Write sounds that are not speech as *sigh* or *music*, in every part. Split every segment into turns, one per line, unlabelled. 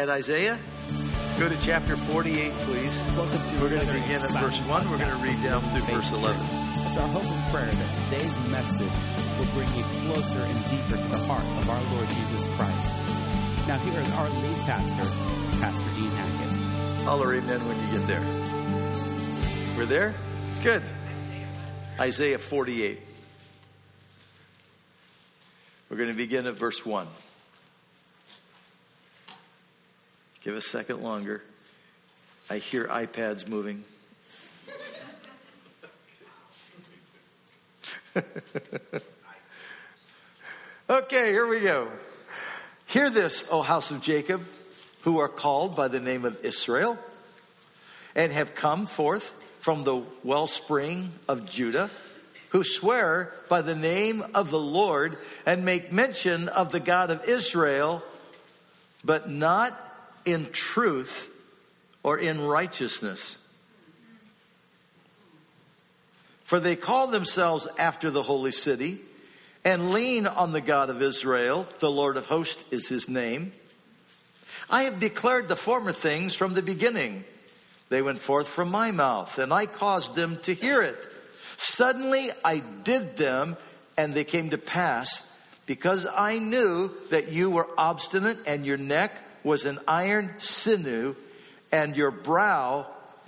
at Isaiah? Go to chapter 48, please.
Welcome to
We're going to begin at verse 1. We're going to read down through verse 11.
It's our hope and prayer that today's message will bring you closer and deeper to the heart of our Lord Jesus Christ. Now, here is our lead pastor, Pastor Dean Hackett.
Holler amen when you get there. We're there? Good. Isaiah 48. We're going to begin at verse 1. Give a second longer. I hear iPads moving. *laughs* okay, here we go. Hear this, O house of Jacob, who are called by the name of Israel, and have come forth from the wellspring of Judah, who swear by the name of the Lord and make mention of the God of Israel, but not in truth or in righteousness. For they call themselves after the holy city and lean on the God of Israel. The Lord of hosts is his name. I have declared the former things from the beginning. They went forth from my mouth, and I caused them to hear it. Suddenly I did them, and they came to pass, because I knew that you were obstinate, and your neck was an iron sinew, and your brow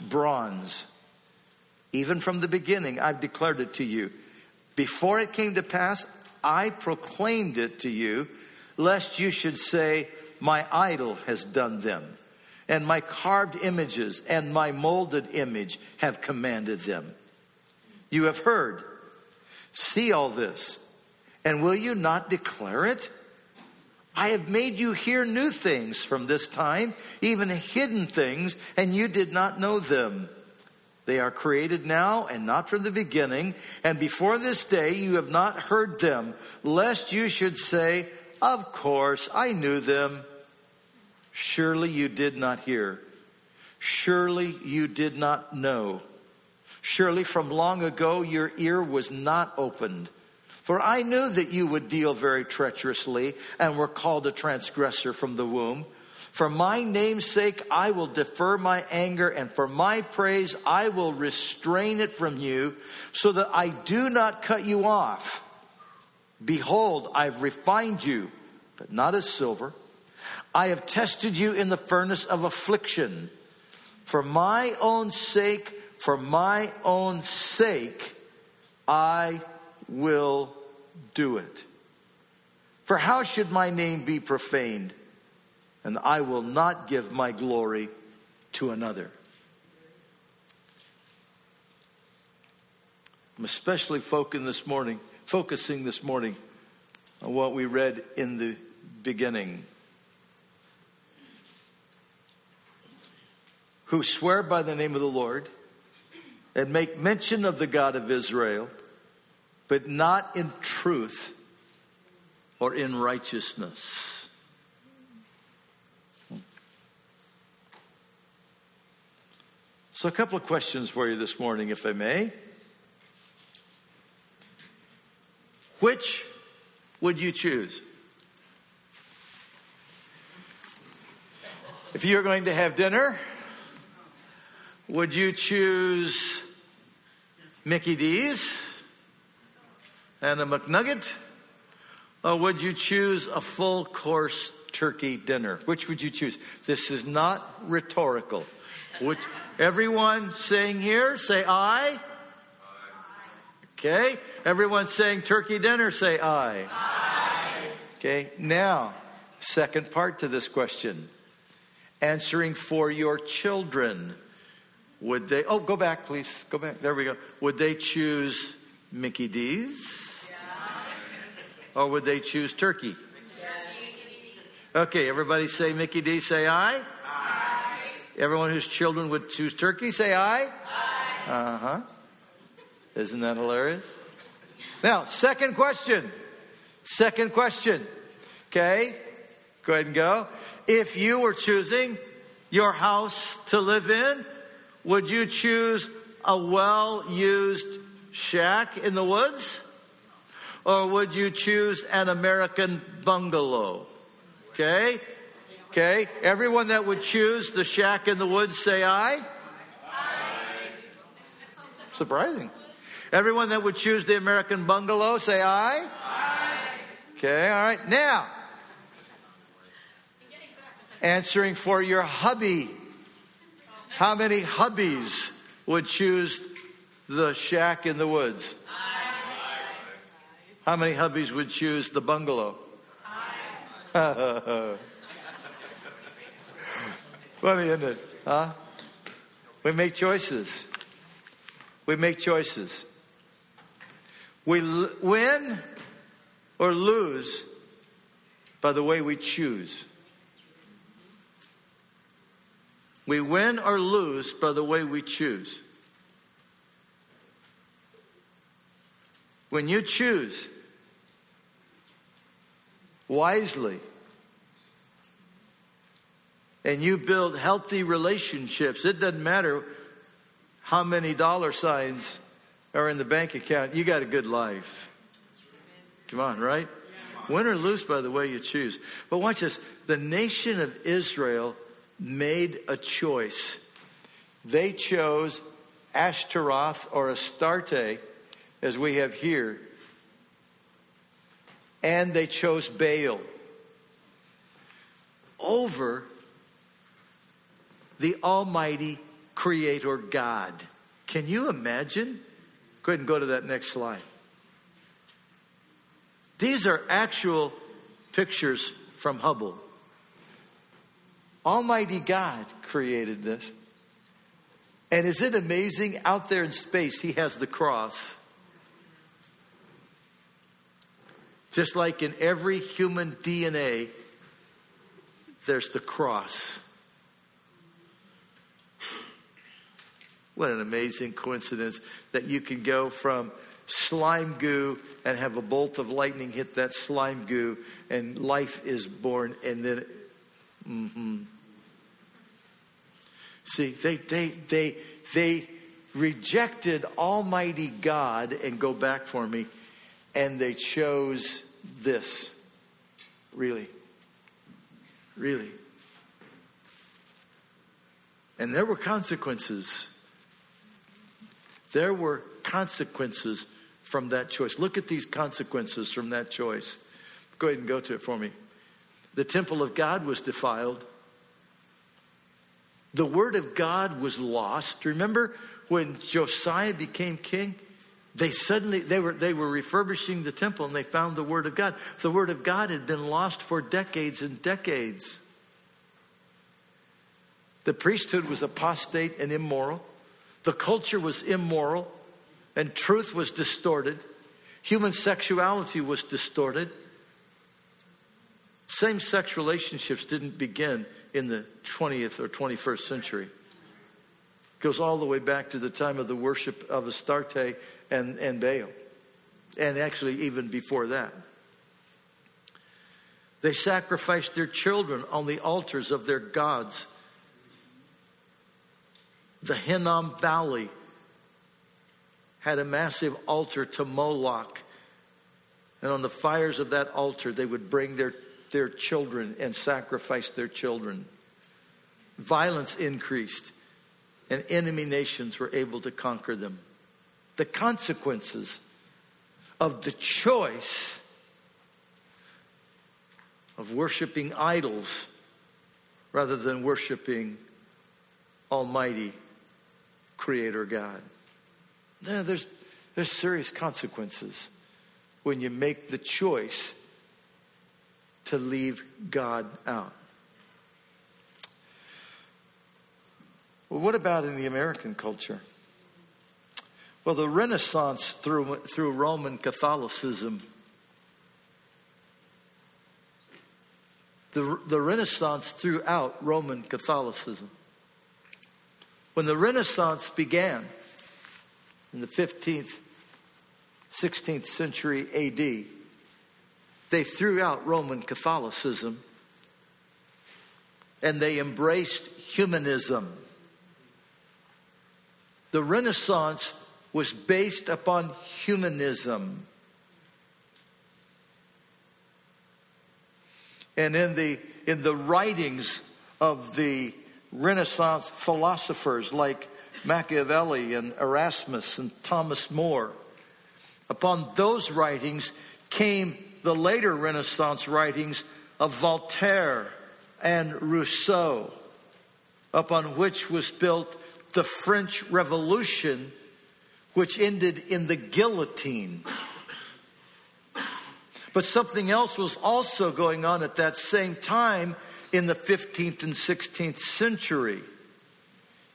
bronze. Even from the beginning, I've declared it to you. Before it came to pass, I proclaimed it to you, lest you should say, My idol has done them, and my carved images and my molded image have commanded them. You have heard, see all this, and will you not declare it? I have made you hear new things from this time, even hidden things, and you did not know them. They are created now and not from the beginning, and before this day you have not heard them, lest you should say, Of course, I knew them. Surely you did not hear. Surely you did not know. Surely from long ago your ear was not opened. For I knew that you would deal very treacherously and were called a transgressor from the womb. For my name's sake, I will defer my anger, and for my praise, I will restrain it from you, so that I do not cut you off. Behold, I've refined you, but not as silver. I have tested you in the furnace of affliction. For my own sake, for my own sake, I will do it. For how should my name be profaned? And I will not give my glory to another. I'm especially focusing this morning, focusing this morning on what we read in the beginning. Who swear by the name of the Lord and make mention of the God of Israel but not in truth or in righteousness. So, a couple of questions for you this morning, if I may. Which would you choose? If you're going to have dinner, would you choose Mickey D's? And a McNugget? Or would you choose a full course turkey dinner? Which would you choose? This is not rhetorical. Which, everyone saying here, say aye. Okay. Everyone saying turkey dinner, say aye. aye. Okay. Now, second part to this question. Answering for your children. Would they, oh, go back, please. Go back. There we go. Would they choose Mickey D's? Or would they choose turkey? Okay, everybody say Mickey D, say. Aye. Everyone whose children would choose turkey, say. Aye. Uh huh. Isn't that hilarious? Now, second question. Second question. Okay, go ahead and go. If you were choosing your house to live in, would you choose a well used shack in the woods? Or would you choose an American bungalow? Okay? Okay, everyone that would choose the shack in the woods, say aye. Surprising. Everyone that would choose the American bungalow, say aye. Okay, all right. Now, answering for your hubby. How many hubbies would choose the shack in the woods? How many hubbies would choose the bungalow? *laughs* Funny, isn't it? Huh? We make choices. We make choices. We l- win or lose by the way we choose. We win or lose by the way we choose. When you choose wisely and you build healthy relationships, it doesn't matter how many dollar signs are in the bank account, you got a good life. Come on, right? Win or lose by the way you choose. But watch this. The nation of Israel made a choice. They chose Ashtaroth or Astarte, as we have here, and they chose Baal over the Almighty Creator God. Can you imagine? Go ahead and go to that next slide. These are actual pictures from Hubble. Almighty God created this. And is it amazing? Out there in space, He has the cross. Just like in every human DNA, there's the cross. What an amazing coincidence that you can go from slime goo and have a bolt of lightning hit that slime goo and life is born and then mm-hmm. see they they they they rejected almighty god and go back for me and they chose this really really and there were consequences there were consequences from that choice. Look at these consequences from that choice. Go ahead and go to it for me. The temple of God was defiled. The word of God was lost. Remember when Josiah became king? They suddenly they were they were refurbishing the temple and they found the word of God. The word of God had been lost for decades and decades. The priesthood was apostate and immoral. The culture was immoral and truth was distorted. Human sexuality was distorted. Same sex relationships didn't begin in the 20th or 21st century. It goes all the way back to the time of the worship of Astarte and, and Baal, and actually even before that. They sacrificed their children on the altars of their gods the Hinnom Valley had a massive altar to Moloch. And on the fires of that altar, they would bring their, their children and sacrifice their children. Violence increased, and enemy nations were able to conquer them. The consequences of the choice of worshiping idols rather than worshiping Almighty Creator God. No, there's, there's serious consequences when you make the choice to leave God out. Well, what about in the American culture? Well, the Renaissance through, through Roman Catholicism, the, the Renaissance throughout Roman Catholicism when the Renaissance began in the 15th, 16th century AD, they threw out Roman Catholicism and they embraced humanism. The Renaissance was based upon humanism. And in the in the writings of the Renaissance philosophers like Machiavelli and Erasmus and Thomas More. Upon those writings came the later Renaissance writings of Voltaire and Rousseau, upon which was built the French Revolution, which ended in the guillotine. But something else was also going on at that same time in the 15th and 16th century.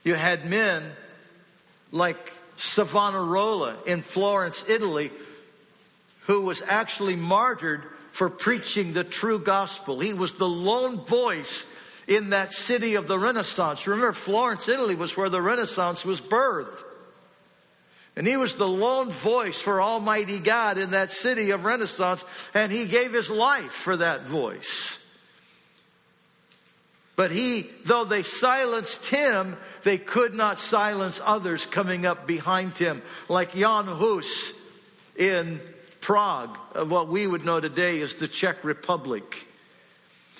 You had men like Savonarola in Florence, Italy, who was actually martyred for preaching the true gospel. He was the lone voice in that city of the Renaissance. Remember, Florence, Italy was where the Renaissance was birthed. And he was the lone voice for Almighty God in that city of Renaissance, and he gave his life for that voice. But he, though they silenced him, they could not silence others coming up behind him, like Jan Hus in Prague, of what we would know today as the Czech Republic,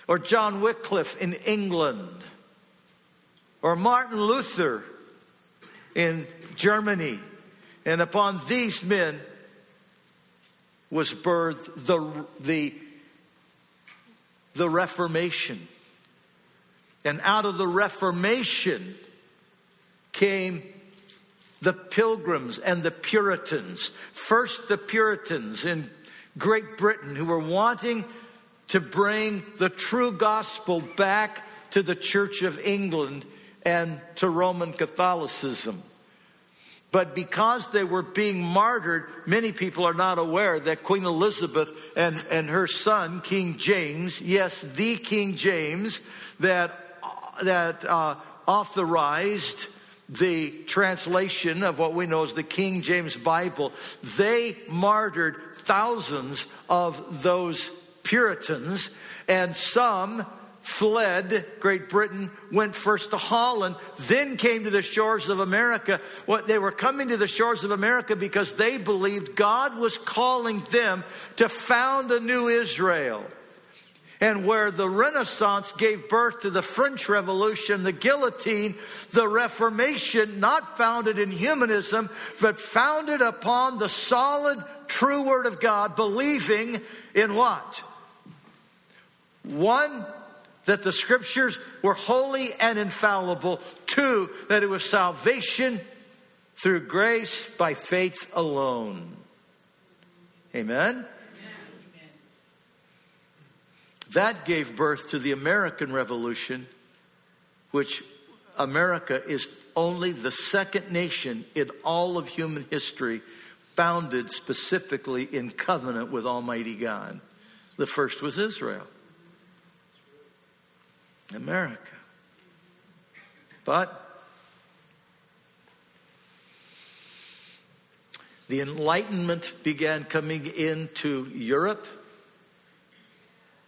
or John Wycliffe in England, or Martin Luther in Germany, and upon these men was birthed the, the, the Reformation. And out of the Reformation came the Pilgrims and the Puritans. First, the Puritans in Great Britain who were wanting to bring the true gospel back to the Church of England and to Roman Catholicism. But because they were being martyred, many people are not aware that Queen Elizabeth and, and her son, King James, yes, the King James, that, that uh, authorized the translation of what we know as the King James Bible, they martyred thousands of those Puritans, and some fled Great Britain, went first to Holland, then came to the shores of America. What they were coming to the shores of America because they believed God was calling them to found a new Israel. And where the Renaissance gave birth to the French Revolution, the guillotine, the Reformation, not founded in humanism, but founded upon the solid, true Word of God, believing in what? One, that the scriptures were holy and infallible. Two, that it was salvation through grace by faith alone. Amen? That gave birth to the American Revolution, which America is only the second nation in all of human history founded specifically in covenant with Almighty God. The first was Israel. America. But the Enlightenment began coming into Europe,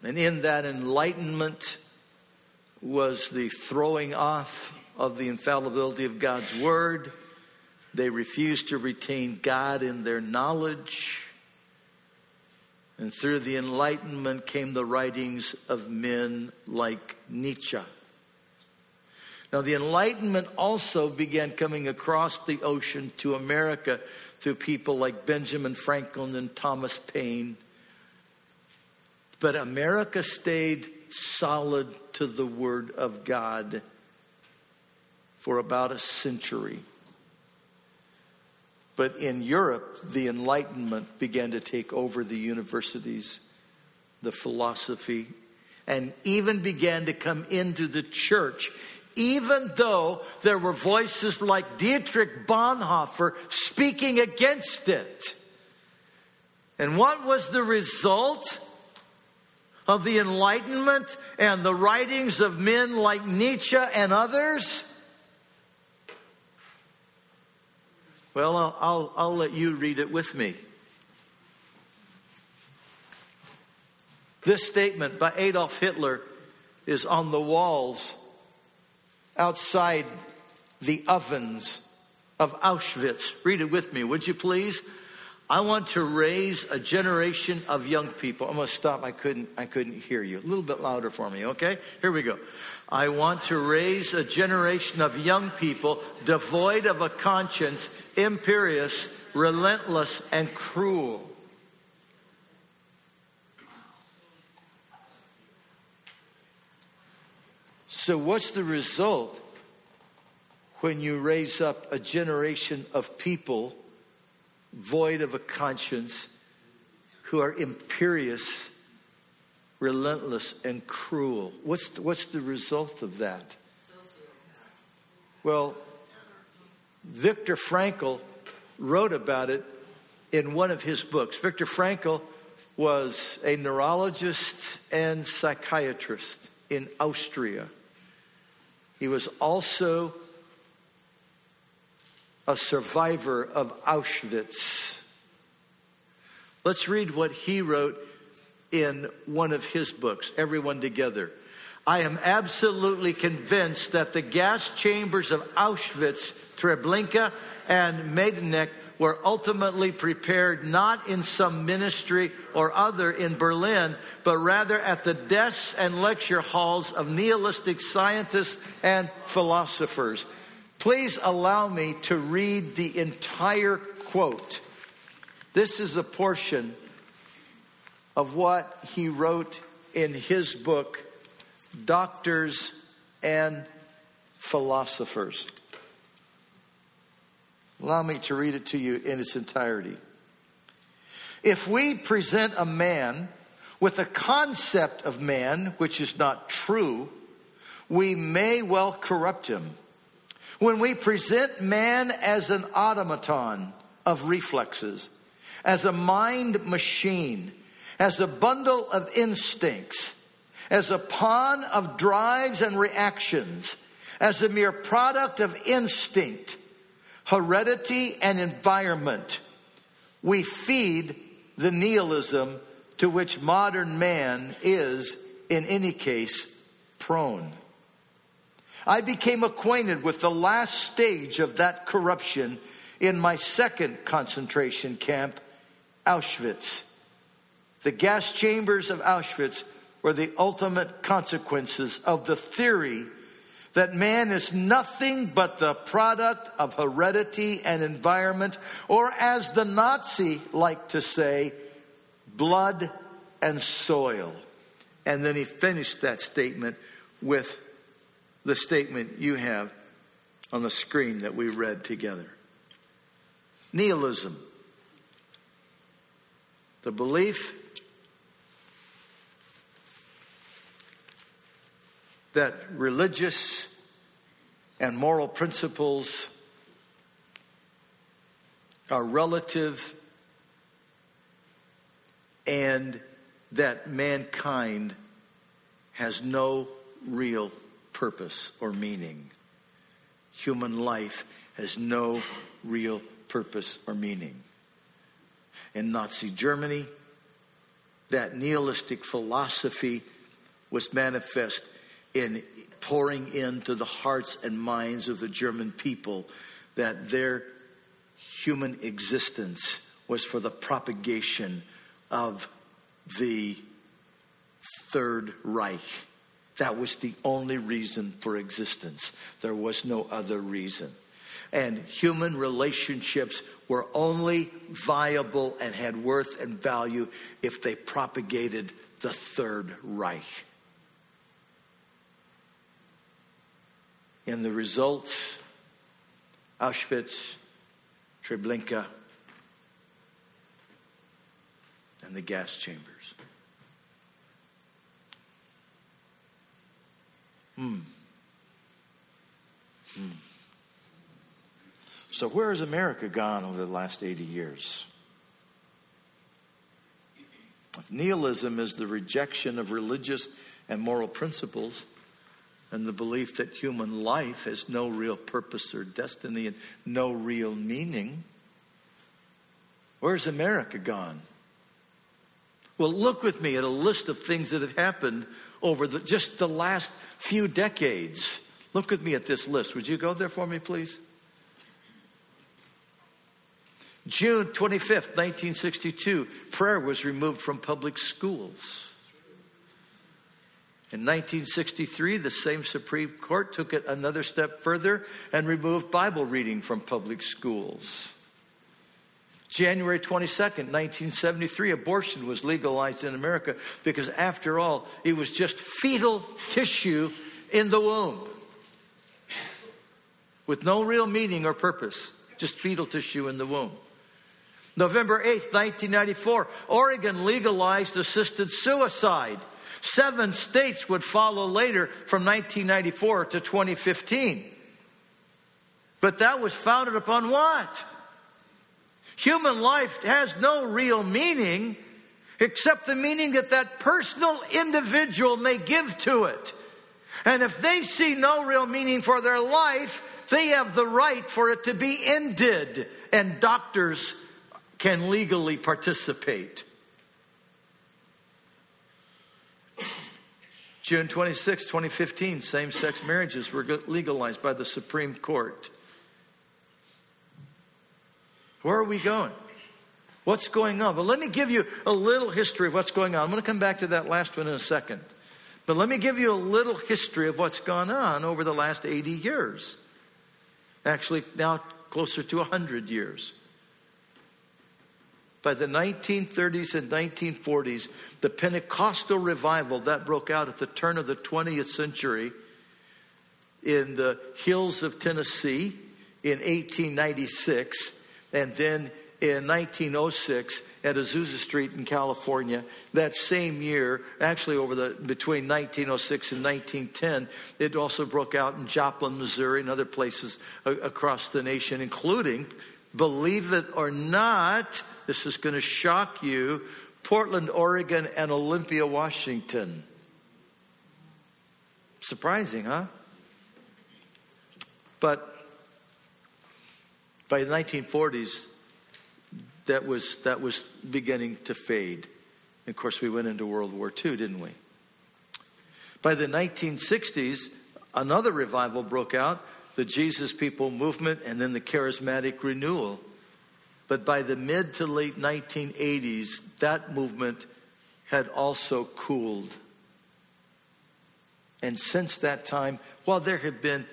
and in that Enlightenment was the throwing off of the infallibility of God's Word. They refused to retain God in their knowledge. And through the Enlightenment came the writings of men like Nietzsche. Now, the Enlightenment also began coming across the ocean to America through people like Benjamin Franklin and Thomas Paine. But America stayed solid to the Word of God for about a century. But in Europe, the Enlightenment began to take over the universities, the philosophy, and even began to come into the church, even though there were voices like Dietrich Bonhoeffer speaking against it. And what was the result? Of the Enlightenment and the writings of men like Nietzsche and others? Well, I'll, I'll, I'll let you read it with me. This statement by Adolf Hitler is on the walls outside the ovens of Auschwitz. Read it with me, would you please? I want to raise a generation of young people. I'm going to stop. I couldn't, I couldn't hear you. A little bit louder for me, okay? Here we go. I want to raise a generation of young people devoid of a conscience, imperious, relentless, and cruel. So, what's the result when you raise up a generation of people void of a conscience who are imperious, relentless, and cruel? What's the, what's the result of that? Well, Viktor Frankl wrote about it in one of his books. Viktor Frankl was a neurologist and psychiatrist in Austria. He was also a survivor of Auschwitz. Let's read what he wrote in one of his books, Everyone Together. I am absolutely convinced that the gas chambers of Auschwitz, Treblinka, and Majdanek were ultimately prepared not in some ministry or other in Berlin, but rather at the desks and lecture halls of nihilistic scientists and philosophers. Please allow me to read the entire quote. This is a portion of what he wrote in his book, Doctors and Philosophers. Allow me to read it to you in its entirety. If we present a man with a concept of man which is not true, we may well corrupt him. When we present man as an automaton of reflexes, as a mind machine, as a bundle of instincts, as a pawn of drives and reactions, as a mere product of instinct, heredity, and environment, we feed the nihilism to which modern man is, in any case, prone. I became acquainted with the last stage of that corruption in my second concentration camp, Auschwitz. The gas chambers of Auschwitz were the ultimate consequences of the theory that man is nothing but the product of heredity and environment, or as the Nazi liked to say, blood and soil. And then he finished that statement with the statement you have on the screen that we read together. Nihilism. The belief that religious and moral principles are relative and that mankind has no real purpose or meaning. Human life has no real purpose or meaning. In Nazi Germany, that nihilistic philosophy was manifest in pouring into the hearts and minds of the German people that their human existence was for the propagation of the Third Reich. That was the only reason for existence. There was no other reason. And human relationships were only viable and had worth and value if they propagated the Third Reich. And the result Auschwitz, Treblinka, and the gas chambers. Hmm. Hmm. So, where has America gone over the last 80 years? If nihilism is the rejection of religious and moral principles, and the belief that human life has no real purpose or destiny and no real meaning. Where's America gone? Well, look with me at a list of things that have happened over the, just the last few decades. Look with me at this list. Would you go there for me, please? June 25th, 1962, prayer was removed from public schools. In 1963, the same Supreme Court took it another step further and removed Bible reading from public schools. January 22nd, 1973, abortion was legalized in America because, after all, it was just fetal tissue in the womb with no real meaning or purpose, just fetal tissue in the womb. November 8th, 1994, Oregon legalized assisted suicide. Seven states would follow later from 1994 to 2015. But that was founded upon what? Human life has no real meaning except the meaning that that personal individual may give to it. And if they see no real meaning for their life, they have the right for it to be ended, and doctors can legally participate. June 26, 2015, same sex marriages were legalized by the Supreme Court. Where are we going? What's going on? But let me give you a little history of what's going on. I'm going to come back to that last one in a second. But let me give you a little history of what's gone on over the last 80 years. Actually, now closer to 100 years. By the 1930s and 1940s, the Pentecostal revival that broke out at the turn of the 20th century in the hills of Tennessee in 1896, and then in 1906 at Azusa Street in California. That same year, actually over the between 1906 and 1910, it also broke out in Joplin, Missouri, and other places across the nation, including, believe it or not, this is going to shock you, Portland, Oregon, and Olympia, Washington. Surprising, huh? But by the 1940s, that was, that was beginning to fade. Of course, we went into World War II, didn't we? By the 1960s, another revival broke out the Jesus People movement and then the charismatic renewal. But by the mid to late 1980s, that movement had also cooled. And since that time, while there have been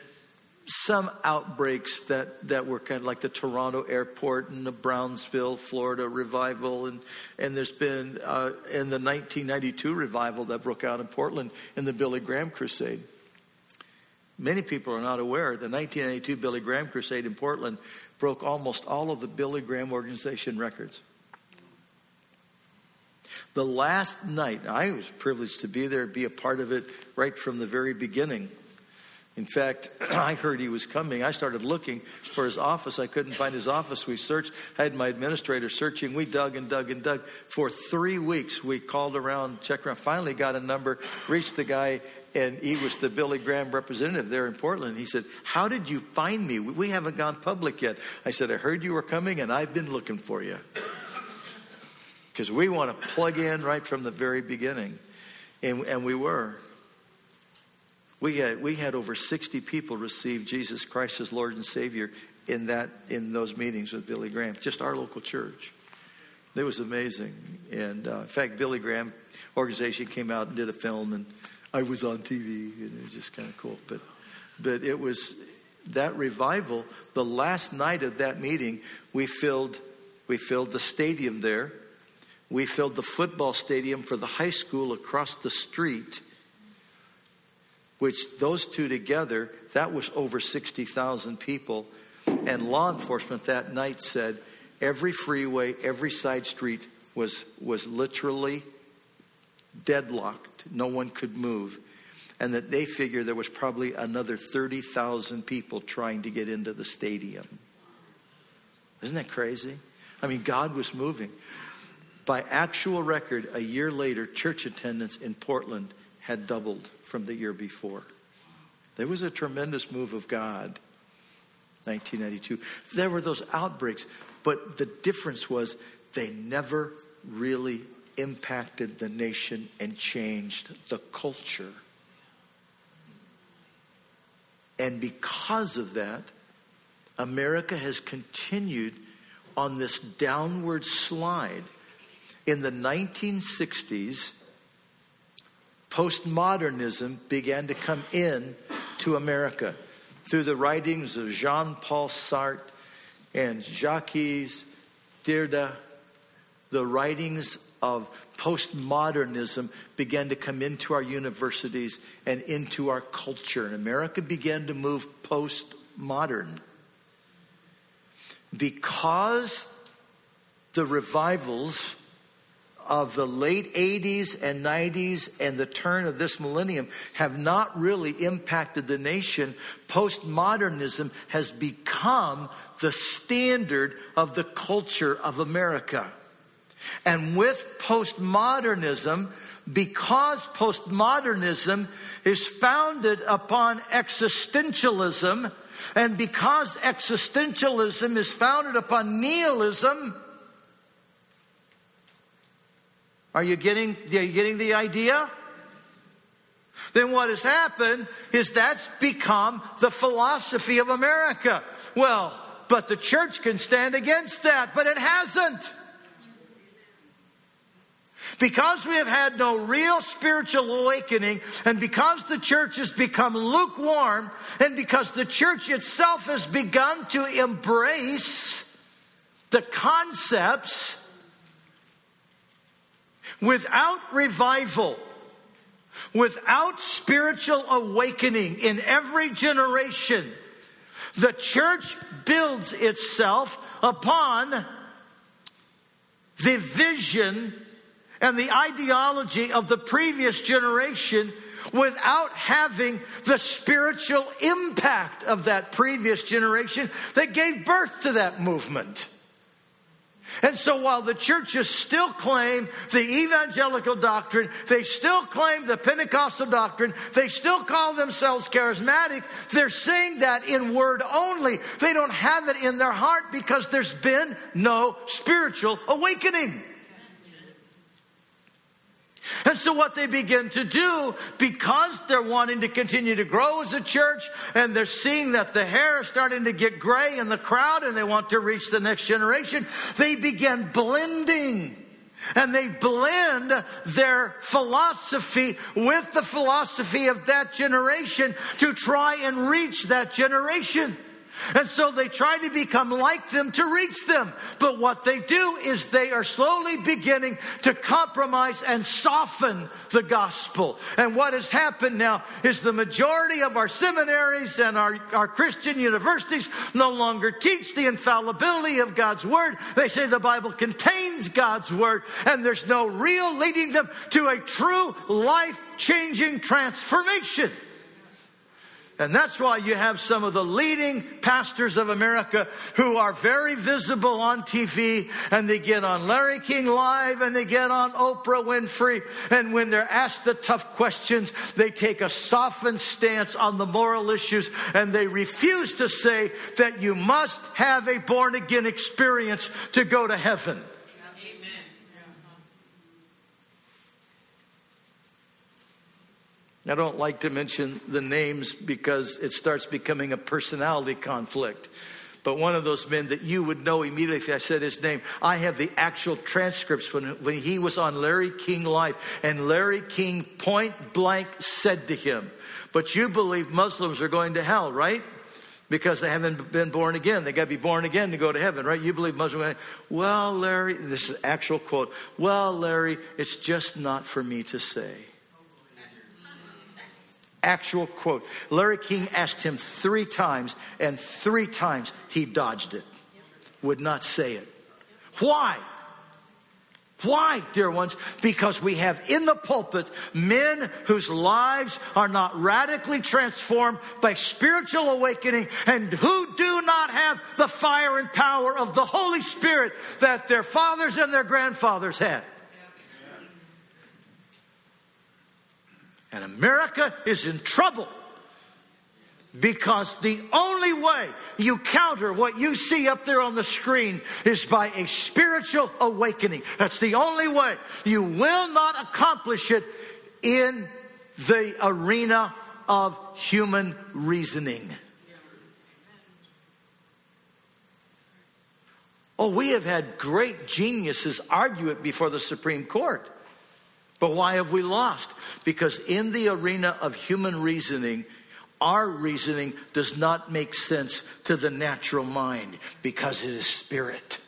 some outbreaks that, that were kind of like the Toronto airport and the Brownsville, Florida revival. And, and there's been uh, in the 1992 revival that broke out in Portland in the Billy Graham Crusade. Many people are not aware the 1992 Billy Graham Crusade in Portland broke almost all of the Billy Graham organization records. The last night, I was privileged to be there, be a part of it right from the very beginning. In fact, *clears throat* I heard he was coming. I started looking for his office. I couldn't find his office. We searched. I had my administrator searching. We dug and dug and dug. For three weeks, we called around, checked around, finally got a number, reached the guy, and he was the Billy Graham representative there in Portland. He said, How did you find me? We haven't gone public yet. I said, I heard you were coming, and I've been looking for you. Because we want to plug in right from the very beginning. And, and we were. We had, we had over 60 people receive Jesus Christ as Lord and Savior in, that, in those meetings with Billy Graham, just our local church. It was amazing. And uh, in fact, Billy Graham organization came out and did a film, and I was on TV, and it was just kind of cool. But, but it was that revival. The last night of that meeting, we filled, we filled the stadium there. We filled the football stadium for the high school across the street which those two together, that was over 60,000 people. And law enforcement that night said every freeway, every side street was, was literally deadlocked. No one could move. And that they figured there was probably another 30,000 people trying to get into the stadium. Isn't that crazy? I mean, God was moving. By actual record, a year later, church attendance in Portland had doubled from the year before. There was a tremendous move of God. 1992. There were those outbreaks, but the difference was they never really impacted the nation and changed the culture. And because of that, America has continued on this downward slide. In the 1960s, postmodernism began to come in to America through the writings of Jean-Paul Sartre and Jacques Derrida. The writings of postmodernism began to come into our universities and into our culture. And America began to move postmodern. Because the revivals of the late 80s and 90s and the turn of this millennium have not really impacted the nation. Postmodernism has become the standard of the culture of America. And with postmodernism, because postmodernism is founded upon existentialism, and because existentialism is founded upon nihilism, are you getting, are you getting the idea? Then what has happened is that's become the philosophy of America. Well, but the church can stand against that, but it hasn't. Because we have had no real spiritual awakening, and because the church has become lukewarm, and because the church itself has begun to embrace the concepts without revival, without spiritual awakening in every generation, the church builds itself upon the vision and the ideology of the previous generation without having the spiritual impact of that previous generation that gave birth to that movement. And so while the churches still claim the evangelical doctrine, they still claim the Pentecostal doctrine, they still call themselves charismatic, they're saying that in word only. They don't have it in their heart because there's been no spiritual awakening. And so, what they begin to do, because they're wanting to continue to grow as a church, and they're seeing that the hair is starting to get gray in the crowd, and they want to reach the next generation, they begin blending. And they blend their philosophy with the philosophy of that generation to try and reach that generation. And so they try to become like them to reach them. But what they do is they are slowly beginning to compromise and soften the gospel. And what has happened now is the majority of our seminaries and our, our Christian universities no longer teach the infallibility of God's word. They say the Bible contains God's word and there's no real leading them to a true life changing transformation. And that's why you have some of the leading pastors of America who are very visible on TV and they get on Larry King Live and they get on Oprah Winfrey. And when they're asked the tough questions, they take a softened stance on the moral issues and they refuse to say that you must have a born again experience to go to heaven. I don't like to mention the names because it starts becoming a personality conflict. But one of those men that you would know immediately if I said his name, I have the actual transcripts when, when he was on Larry King Live, and Larry King point blank said to him, But you believe Muslims are going to hell, right? Because they haven't been born again. They got to be born again to go to heaven, right? You believe Muslims. Well, Larry, this is actual quote. Well, Larry, it's just not for me to say actual quote. Larry King asked him three times, and three times he dodged it, would not say it. Why? Why, dear ones? Because we have in the pulpit men whose lives are not radically transformed by spiritual awakening and who do not have the fire and power of the Holy Spirit that their fathers and their grandfathers had. And America is in trouble because the only way you counter what you see up there on the screen is by a spiritual awakening. That's the only way. You will not accomplish it in the arena of human reasoning. Oh, we have had great geniuses argue it before the Supreme Court. But why have we lost? Because in the arena of human reasoning, our reasoning does not make sense to the natural mind because it is spirit.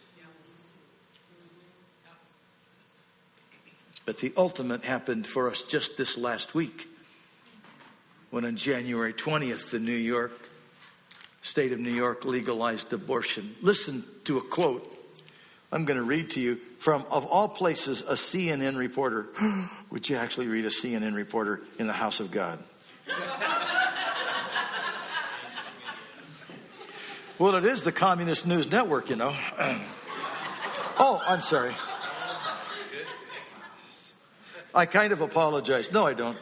But the ultimate happened for us just this last week when on January 20th, the New York state of New York legalized abortion. Listen to a quote I'm going to read to you from, of all places, a CNN reporter. *gasps* Would you actually read a CNN reporter in the house of God? *laughs* well, it is the Communist News Network, you know. *clears throat* oh, I'm sorry. I kind of apologize. No, I don't.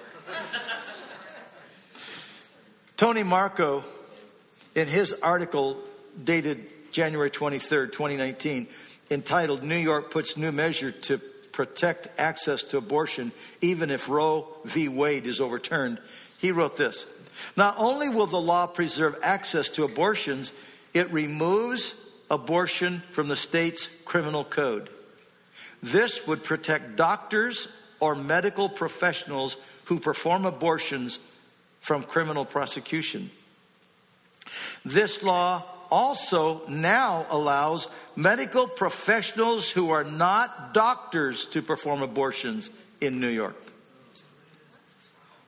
Tony Marco, in his article dated January 23rd, 2019, entitled New York Puts New Measure to Protect Access to Abortion, even if Roe v. Wade is overturned. He wrote this Not only will the law preserve access to abortions, it removes abortion from the state's criminal code. This would protect doctors or medical professionals who perform abortions from criminal prosecution. This law also now allows medical professionals who are not doctors to perform abortions in New York.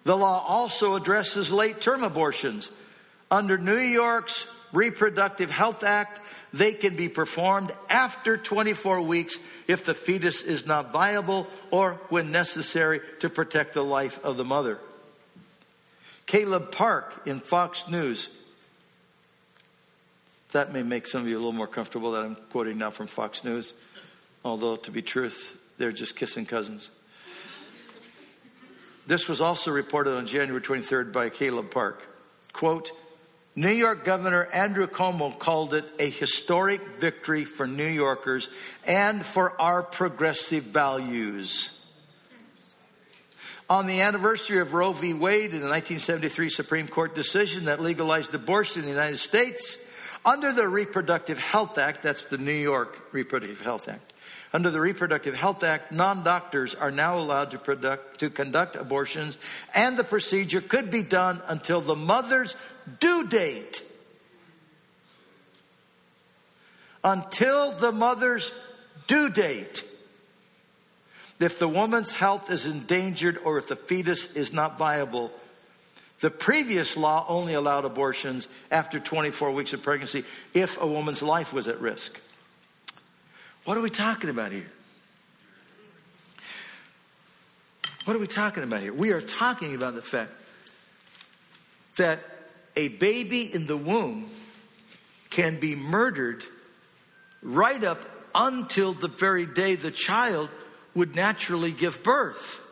The law also addresses late term abortions. Under New York's Reproductive Health Act, they can be performed after 24 weeks if the fetus is not viable or when necessary to protect the life of the mother. Caleb Parke in Fox News that may make some of you a little more comfortable that I'm quoting now from Fox News, although to be truth, they're just kissing cousins. This was also reported on January 23rd by Caleb Parke. Quote, New York Governor Andrew Cuomo called it a historic victory for New Yorkers and for our progressive values. On the anniversary of Roe v. Wade in the 1973 Supreme Court decision that legalized abortion in the United States, under the Reproductive Health Act, that's the New York Reproductive Health Act, under the Reproductive Health Act, non doctors are now allowed to, product, to conduct abortions, and the procedure could be done until the mother's due date. Until the mother's due date. If the woman's health is endangered or if the fetus is not viable, the previous law only allowed abortions after 24 weeks of pregnancy if a woman's life was at risk. What are we talking about here? What are we talking about here? We are talking about the fact that a baby in the womb can be murdered right up until the very day the child would naturally give birth.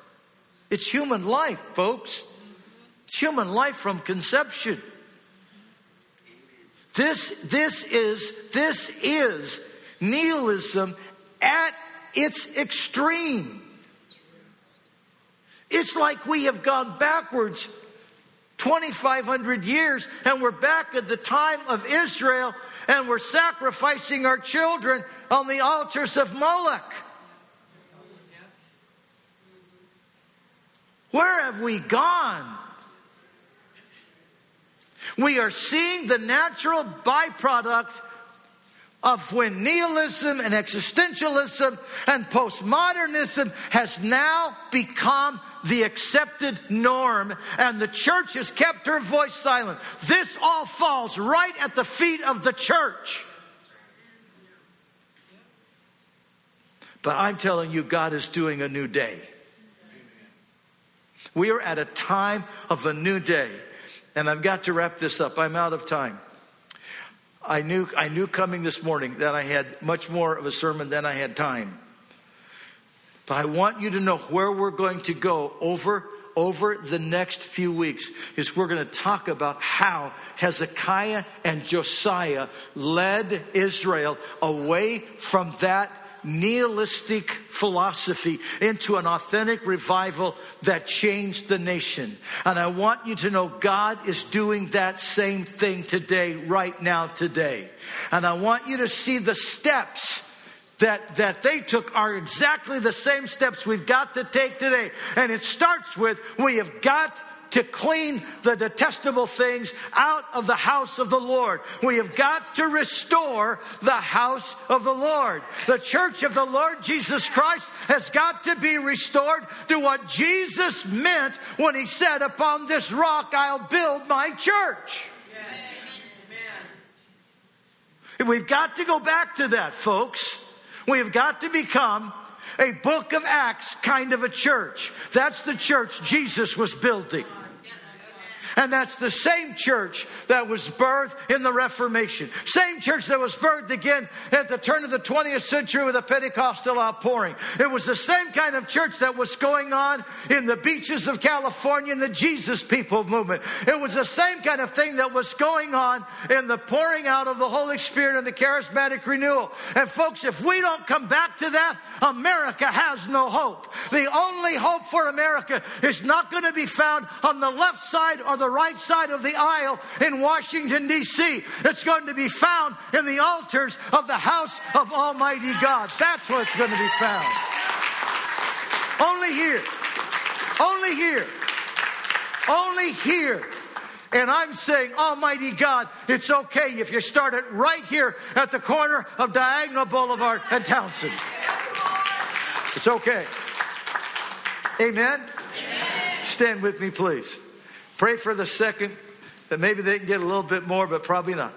It's human life, folks. Human life from conception. This, this is, this is nihilism at its extreme. It's like we have gone backwards 2,500 years and we're back at the time of Israel and we're sacrificing our children on the altars of Moloch. Where have we gone? We are seeing the natural byproduct of when nihilism and existentialism and postmodernism has now become the accepted norm and the church has kept her voice silent. This all falls right at the feet of the church. But I'm telling you, God is doing a new day. We are at a time of a new day. And I've got to wrap this up. I'm out of time. I knew, I knew coming this morning that I had much more of a sermon than I had time. But I want you to know where we're going to go over over the next few weeks is we're going to talk about how Hezekiah and Josiah led Israel away from that nihilistic philosophy into an authentic revival that changed the nation. And I want you to know God is doing that same thing today, right now, today. And I want you to see the steps that, that they took are exactly the same steps we've got to take today. And it starts with we have got to clean the detestable things out of the house of the Lord. We have got to restore the house of the Lord. The church of the Lord Jesus Christ has got to be restored to what Jesus meant when he said, Upon this rock I'll build my church. Yes. We've got to go back to that, folks. We have got to become a book of Acts kind of a church. That's the church Jesus was building. And that's the same church that was birthed in the Reformation. Same church that was birthed again at the turn of the 20th century with the Pentecostal outpouring. It was the same kind of church that was going on in the beaches of California in the Jesus People movement. It was the same kind of thing that was going on in the pouring out of the Holy Spirit and the charismatic renewal. And folks, if we don't come back to that, America has no hope. The only hope for America is not going to be found on the left side or the the right side of the aisle in Washington, D.C. It's going to be found in the altars of the house of Almighty God. That's where it's going to be found. Only here. Only here. Only here. And I'm saying, Almighty God, it's okay if you start it right here at the corner of Diagonal Boulevard and Townsend. It's okay. Amen? Amen. Stand with me, please. Pray for the second that maybe they can get a little bit more, but probably not.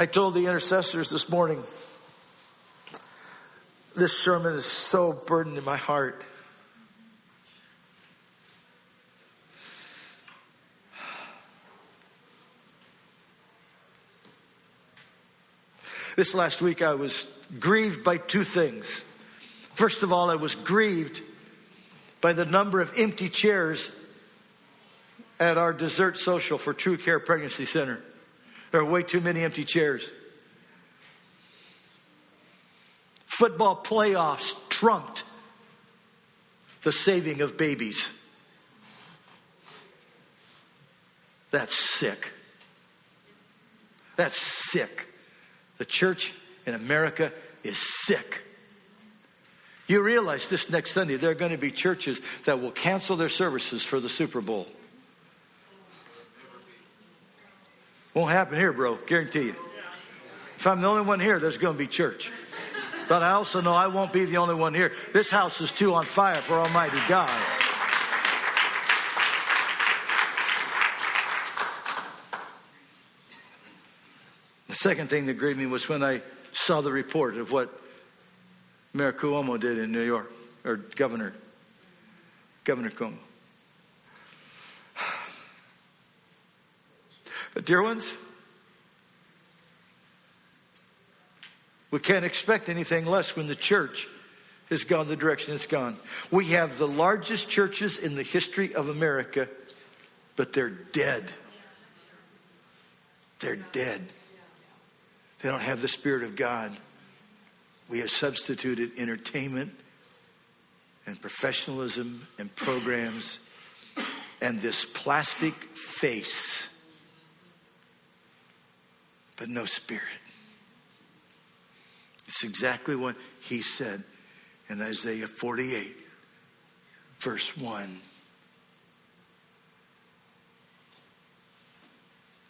I told the intercessors this morning, this sermon is so burdened in my heart. This last week I was grieved by two things. First of all, I was grieved by the number of empty chairs at our dessert social for True Care Pregnancy Center. There are way too many empty chairs. Football playoffs trumped the saving of babies. That's sick. That's sick. The church in America is sick. You realize this next Sunday there are going to be churches that will cancel their services for the Super Bowl. Won't happen here, bro. Guarantee you. If I'm the only one here, there's going to be church. But I also know I won't be the only one here. This house is too on fire for Almighty God. Second thing that grieved me was when I saw the report of what Mayor Cuomo did in New York, or Governor, Governor Cuomo. But, *sighs* dear ones, we can't expect anything less when the church has gone the direction it's gone. We have the largest churches in the history of America, but they're dead. They're dead. They don't have the Spirit of God. We have substituted entertainment and professionalism and programs and this plastic face, but no spirit. It's exactly what he said in Isaiah 48, verse 1.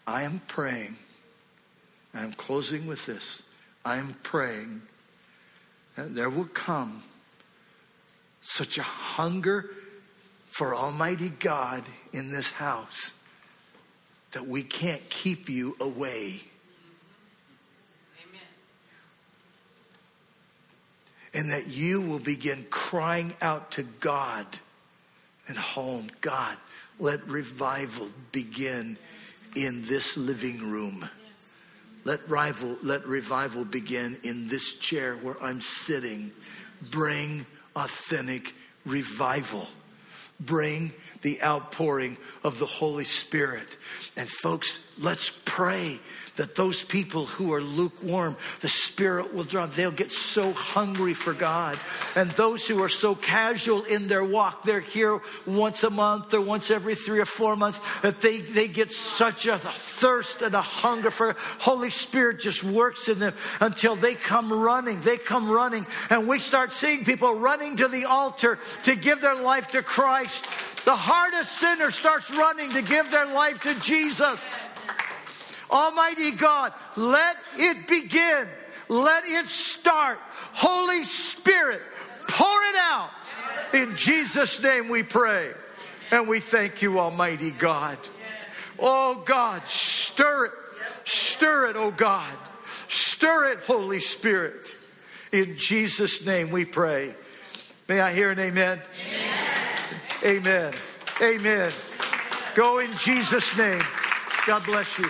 I am praying I'm closing with this. I'm praying that there will come such a hunger for Almighty God in this house that we can't keep you away. Amen. And that you will begin crying out to God and home. God, let revival begin in this living room. Let revival, let revival begin in this chair where I'm sitting. Bring authentic revival. Bring the outpouring of the Holy Spirit. And folks, let's pray that those people who are lukewarm, the Spirit will draw. They'll get so hungry for God. And those who are so casual in their walk, they're here once a month or once every three or four months, that they, they get such a thirst and a hunger for Holy Spirit just works in them until they come running. They come running. And we start seeing people running to the altar to give their life to Christ. The hardest sinner starts running to give their life to Jesus. Almighty God, let it begin. Let it start. Holy Spirit, pour it out. In Jesus' name we pray. And we thank you, Almighty God. Oh God, stir it. Stir it, oh God. Stir it, Holy Spirit. In Jesus' name we pray. May I hear an amen? Amen. Amen. amen. Go in Jesus' name. God bless you.